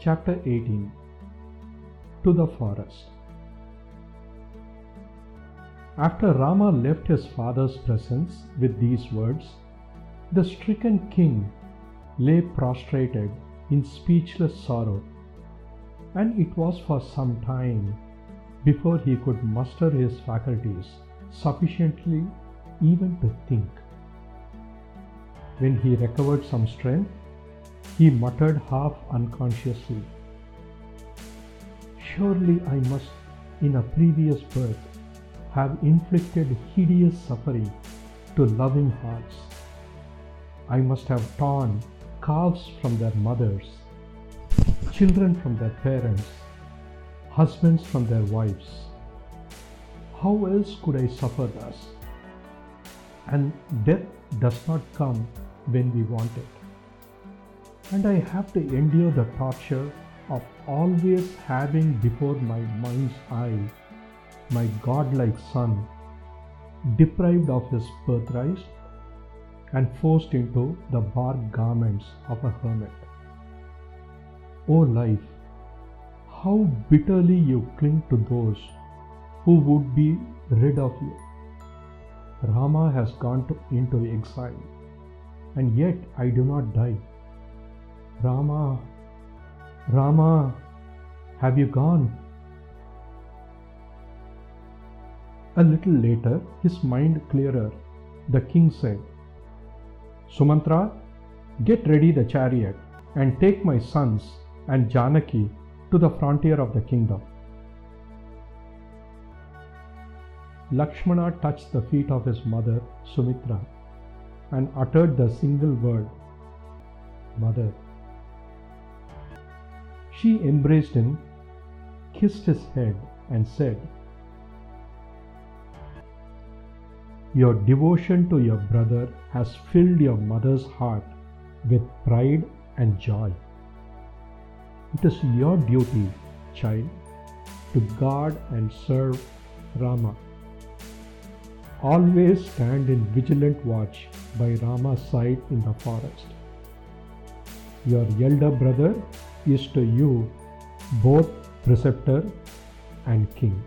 Chapter 18 To the Forest After Rama left his father's presence with these words, the stricken king lay prostrated in speechless sorrow, and it was for some time before he could muster his faculties sufficiently even to think. When he recovered some strength, he muttered half unconsciously, Surely I must, in a previous birth, have inflicted hideous suffering to loving hearts. I must have torn calves from their mothers, children from their parents, husbands from their wives. How else could I suffer thus? And death does not come when we want it. And I have to endure the torture of always having before my mind's eye my godlike son, deprived of his birthright and forced into the bark garments of a hermit. O life, how bitterly you cling to those who would be rid of you. Rama has gone to, into exile, and yet I do not die. Rama, Rama, have you gone? A little later, his mind clearer, the king said, Sumantra, get ready the chariot and take my sons and Janaki to the frontier of the kingdom. Lakshmana touched the feet of his mother Sumitra and uttered the single word, Mother. She embraced him, kissed his head, and said, Your devotion to your brother has filled your mother's heart with pride and joy. It is your duty, child, to guard and serve Rama. Always stand in vigilant watch by Rama's side in the forest. Your elder brother is to you both preceptor and king.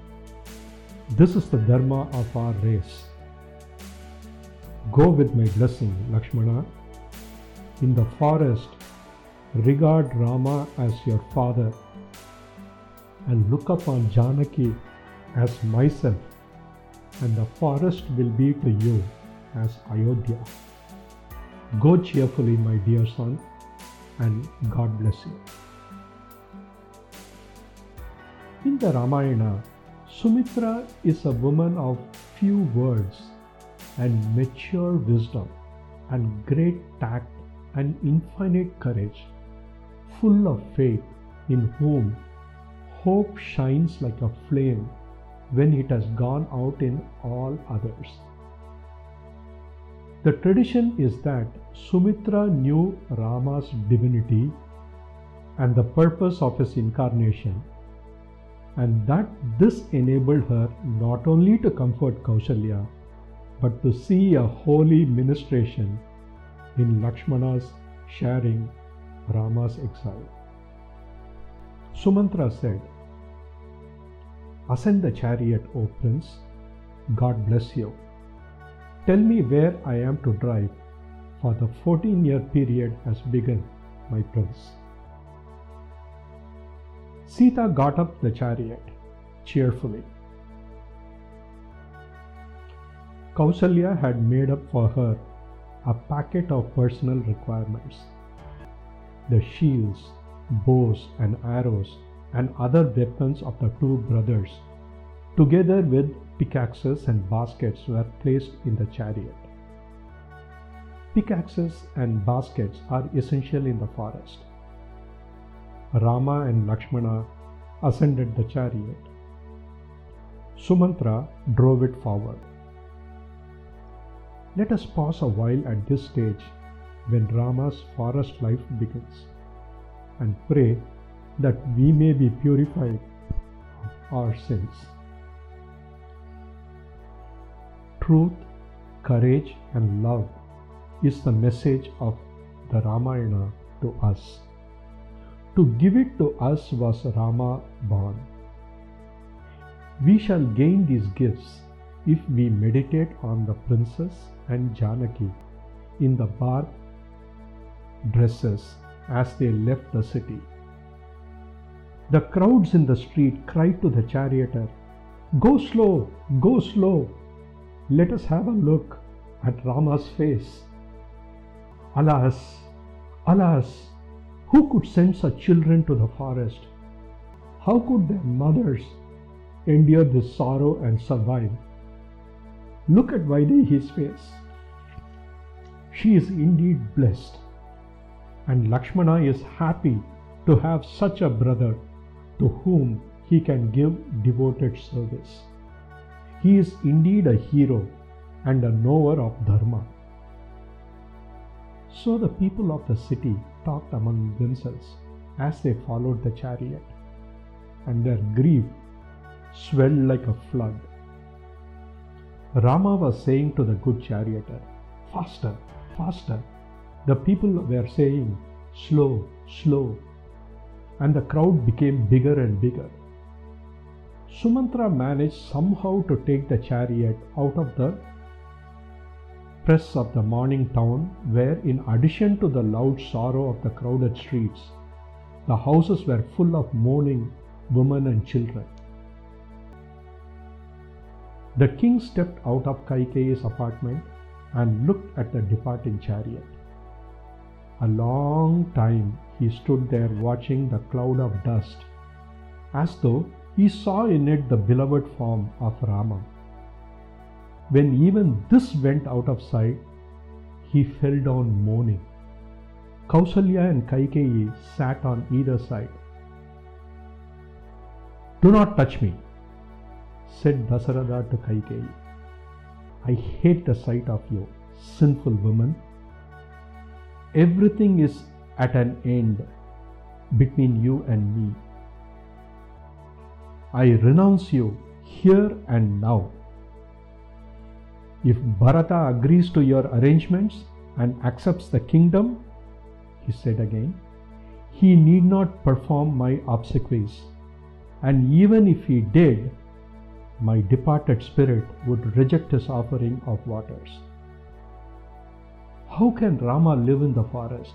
This is the dharma of our race. Go with my blessing, Lakshmana. In the forest, regard Rama as your father and look upon Janaki as myself, and the forest will be to you as Ayodhya. Go cheerfully, my dear son, and God bless you. In the Ramayana, Sumitra is a woman of few words and mature wisdom and great tact and infinite courage, full of faith in whom hope shines like a flame when it has gone out in all others. The tradition is that Sumitra knew Rama's divinity and the purpose of his incarnation, and that this enabled her not only to comfort Kausalya but to see a holy ministration in Lakshmana's sharing Rama's exile. Sumantra said, Ascend the chariot, O prince. God bless you. Tell me where I am to drive, for the 14 year period has begun, my prince. Sita got up the chariot cheerfully. Kausalya had made up for her a packet of personal requirements. The shields, bows, and arrows, and other weapons of the two brothers, together with pickaxes and baskets, were placed in the chariot. Pickaxes and baskets are essential in the forest. Rama and Lakshmana ascended the chariot. Sumantra drove it forward. Let us pause a while at this stage when Rama's forest life begins and pray that we may be purified of our sins. Truth, courage, and love is the message of the Ramayana to us. To give it to us was Rama born. We shall gain these gifts if we meditate on the princess and Janaki in the bark dresses as they left the city. The crowds in the street cried to the charioteer, Go slow, go slow. Let us have a look at Rama's face. Alas, alas, who could send such children to the forest? How could their mothers endure this sorrow and survive? Look at Vaidehi's face. She is indeed blessed, and Lakshmana is happy to have such a brother to whom he can give devoted service. He is indeed a hero and a knower of Dharma. So the people of the city talked among themselves as they followed the chariot, and their grief swelled like a flood. Rama was saying to the good charioteer, Faster, faster. The people were saying, Slow, slow. And the crowd became bigger and bigger. Sumantra managed somehow to take the chariot out of the press of the mourning town, where, in addition to the loud sorrow of the crowded streets, the houses were full of mourning women and children. The king stepped out of Kaikeyi's apartment and looked at the departing chariot. A long time he stood there watching the cloud of dust, as though he saw in it the beloved form of Rama. When even this went out of sight, he fell down moaning. Kausalya and Kaikeyi sat on either side. Do not touch me, said Dasaratha to Kaikeyi. I hate the sight of you, sinful woman. Everything is at an end between you and me. I renounce you here and now. If Bharata agrees to your arrangements and accepts the kingdom, he said again, he need not perform my obsequies. And even if he did, my departed spirit would reject his offering of waters. How can Rama live in the forest?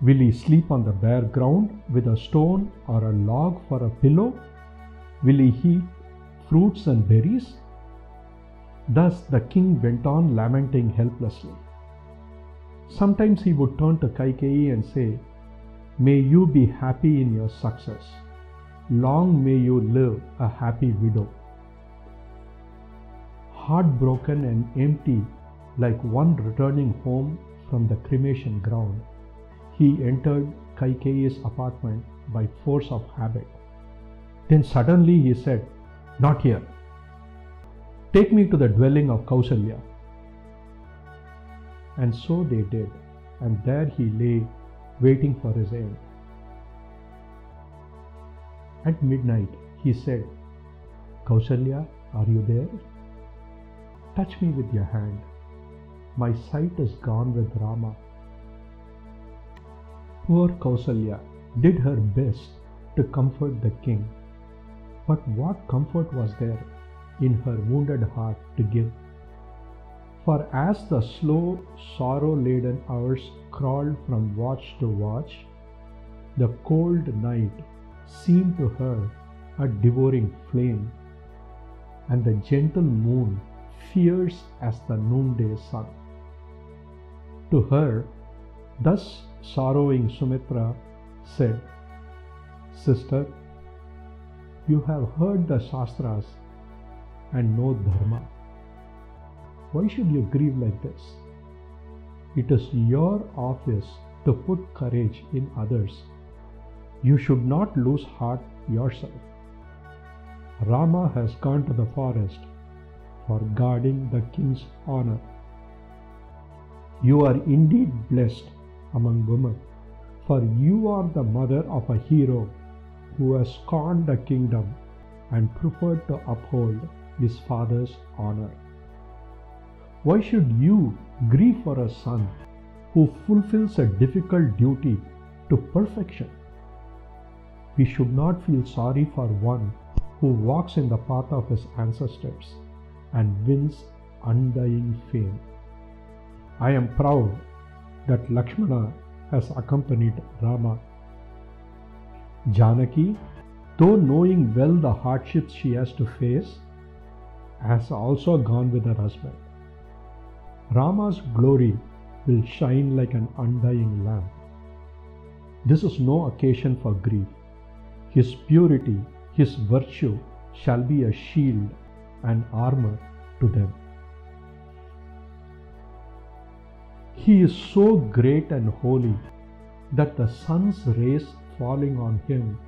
Will he sleep on the bare ground with a stone or a log for a pillow? Will he eat fruits and berries? Thus the king went on lamenting helplessly. Sometimes he would turn to Kaikeyi and say, May you be happy in your success. Long may you live a happy widow. Heartbroken and empty, like one returning home from the cremation ground, he entered Kaikeyi's apartment by force of habit. Then suddenly he said, Not here. Take me to the dwelling of Kausalya. And so they did, and there he lay, waiting for his end. At midnight, he said, Kausalya, are you there? Touch me with your hand. My sight is gone with Rama. Poor Kausalya did her best to comfort the king. But what comfort was there in her wounded heart to give. For as the slow, sorrow laden hours crawled from watch to watch, the cold night seemed to her a devouring flame, and the gentle moon fierce as the noonday sun. To her, thus sorrowing Sumitra said, Sister, you have heard the Shastras and know Dharma. Why should you grieve like this? It is your office to put courage in others. You should not lose heart yourself. Rama has gone to the forest for guarding the king's honor. You are indeed blessed among women, for you are the mother of a hero who has scorned the kingdom and preferred to uphold his father's honor. Why should you grieve for a son who fulfills a difficult duty to perfection? we should not feel sorry for one who walks in the path of his ancestors and wins undying fame. I am proud that Lakshmana has accompanied Rama. Janaki, though knowing well the hardships she has to face, has also gone with her husband. Rama's glory will shine like an undying lamp. This is no occasion for grief. His purity, his virtue shall be a shield and armor to them. He is so great and holy that the sun's rays falling on him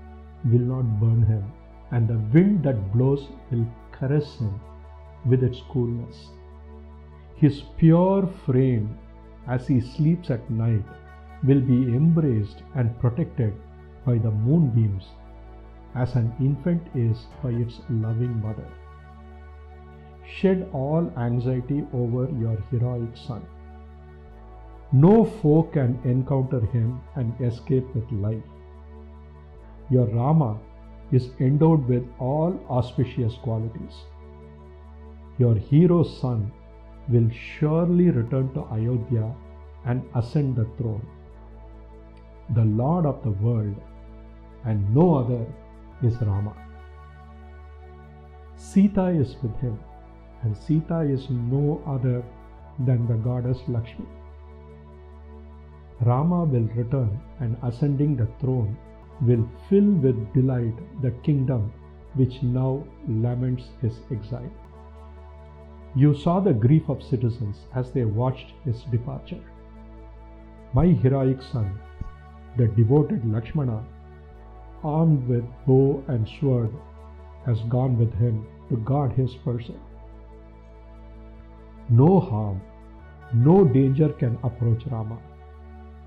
will not burn him, and the wind that blows will caress him with its coolness. His pure frame, as he sleeps at night, will be embraced and protected by the moonbeams, as an infant is by its loving mother. Shed all anxiety over your heroic son. No foe can encounter him and escape with life. Your Rama is endowed with all auspicious qualities. Your hero's son will surely return to Ayodhya and ascend the throne. The Lord of the world and no other is Rama. Sita is with him, and Sita is no other than the goddess Lakshmi. Rama will return and ascending the throne will fill with delight the kingdom which now laments his exile. You saw the grief of citizens as they watched his departure. My heroic son, the devoted Lakshmana, armed with bow and sword, has gone with him to guard his person. No harm, no danger can approach Rama.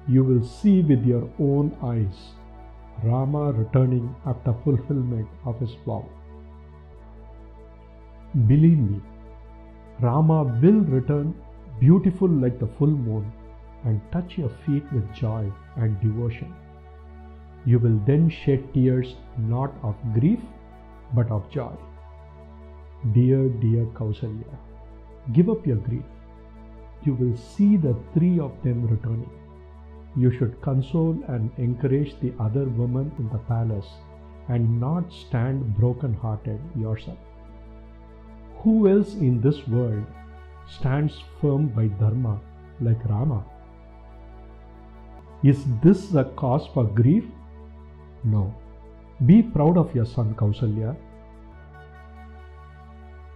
You will see with your own eyes Rama returning after fulfillment of his vow. Believe me, Rama will return beautiful like the full moon and touch your feet with joy and devotion. You will then shed tears not of grief but of joy. Dear, dear Kausalya, give up your grief. You will see the three of them returning. You should console and encourage the other women in the palace and not stand broken hearted yourself. Who else in this world stands firm by Dharma like Rama? Is this a cause for grief? No. Be proud of your son Kausalya.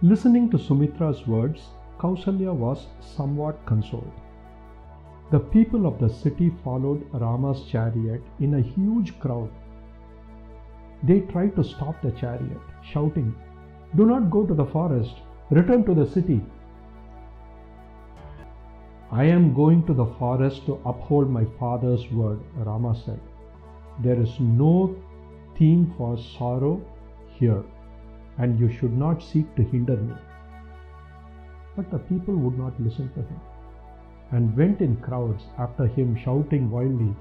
Listening to Sumitra's words, Kausalya was somewhat consoled. The people of the city followed Rama's chariot in a huge crowd. They tried to stop the chariot, shouting, Do not go to the forest, return to the city. I am going to the forest to uphold my father's word, Rama said. There is no theme for sorrow here, and you should not seek to hinder me. But the people would not listen to him and went in crowds after him, shouting wildly,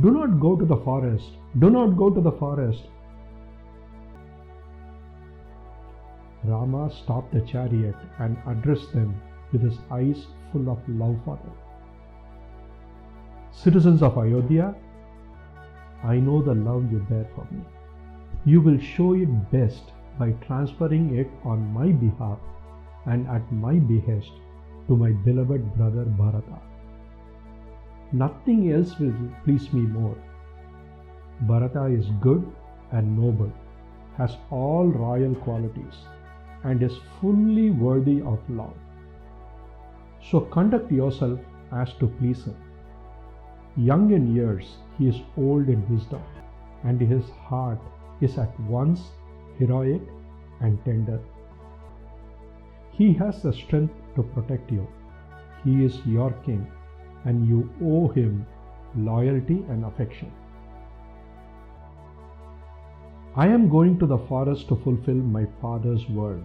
Do not go to the forest! Do not go to the forest! Rama stopped the chariot and addressed them with his eyes full of love for them. Citizens of Ayodhya, I know the love you bear for me. You will show it best by transferring it on my behalf and at my behest to my beloved brother Bharata. Nothing else will please me more. Bharata is good and noble, has all royal qualities, and is fully worthy of love. So conduct yourself as to please him. Young in years, he is old in wisdom, and his heart is at once heroic and tender. He has the strength to protect you. He is your king, and you owe him loyalty and affection. I am going to the forest to fulfill my father's word,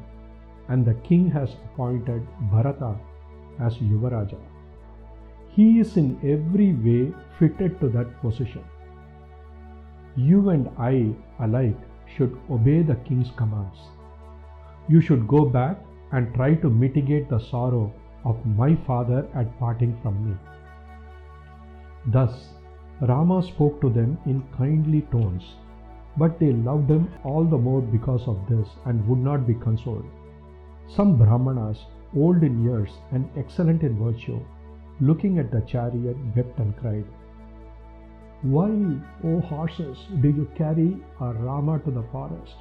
and the king has appointed Bharata as Yuvaraja. He is in every way fitted to that position. You and I alike should obey the king's commands. You should go back and try to mitigate the sorrow of my father at parting from me. Thus, Rama spoke to them in kindly tones, but they loved him all the more because of this and would not be consoled. Some Brahmanas, old in years and excellent in virtue, looking at the chariot, wept and cried, Why, O horses, do you carry our Rama to the forest?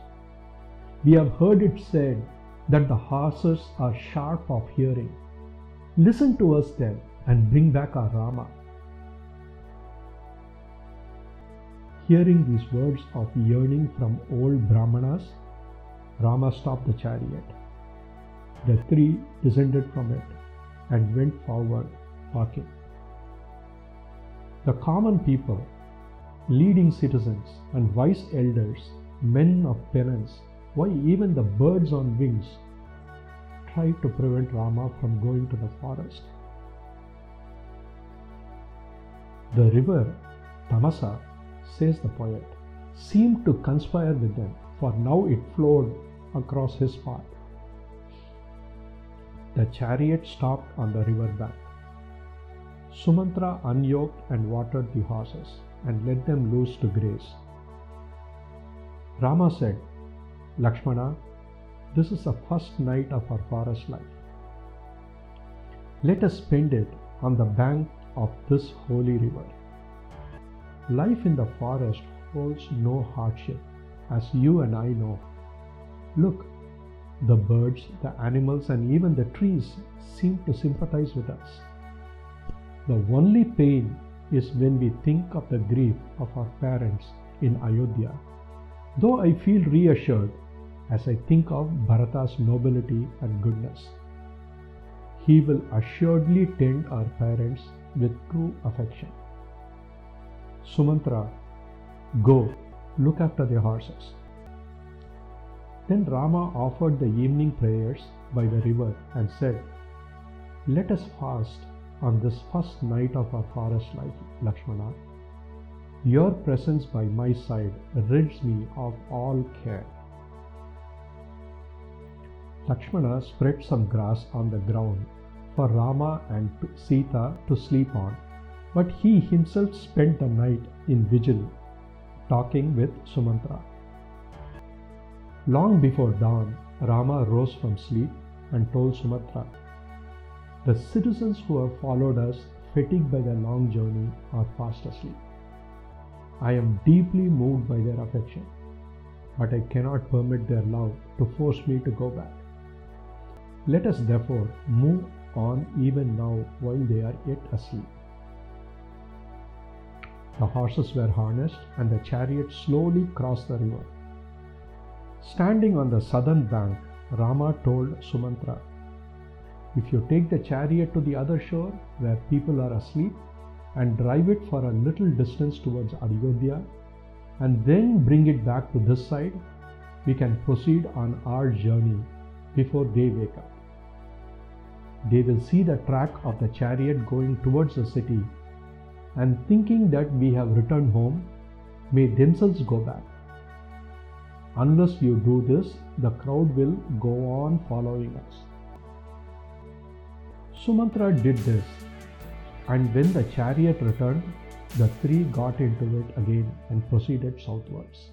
We have heard it said that the horses are sharp of hearing. Listen to us then and bring back our Rama. Hearing these words of yearning from old Brahmanas, Rama stopped the chariot. The three descended from it and went forward, walking. The common people, leading citizens, and wise elders, men of penance, why even the birds on wings, tried to prevent Rama from going to the forest. The river Tamasa says the poet, seemed to conspire with them, for now it flowed across his path. The chariot stopped on the river bank. Sumantra unyoked and watered the horses and let them loose to graze. Rama said, Lakshmana, this is the first night of our forest life. Let us spend it on the bank of this holy river. Life in the forest holds no hardship, as you and I know. Look, the birds, the animals, and even the trees seem to sympathize with us. The only pain is when we think of the grief of our parents in Ayodhya. Though I feel reassured as I think of Bharata's nobility and goodness. He will assuredly tend our parents with true affection. Sumantra, go, look after the horses. Then Rama offered the evening prayers by the river and said, Let us fast on this first night of our forest life, Lakshmana. Your presence by my side rids me of all care. Lakshmana spread some grass on the ground for Rama and Sita to sleep on but he himself spent the night in vigil, talking with Sumantra. Long before dawn, Rama rose from sleep and told Sumantra, The citizens who have followed us, fatigued by their long journey, are fast asleep. I am deeply moved by their affection, but I cannot permit their love to force me to go back. Let us therefore move on even now while they are yet asleep. The horses were harnessed and the chariot slowly crossed the river. Standing on the southern bank, Rama told Sumantra, If you take the chariot to the other shore where people are asleep and drive it for a little distance towards Ayodhya and then bring it back to this side, we can proceed on our journey before they wake up. They will see the track of the chariot going towards the city and thinking that we have returned home, may themselves go back. Unless you do this, the crowd will go on following us. Sumantra did this, and when the chariot returned, the three got into it again and proceeded southwards.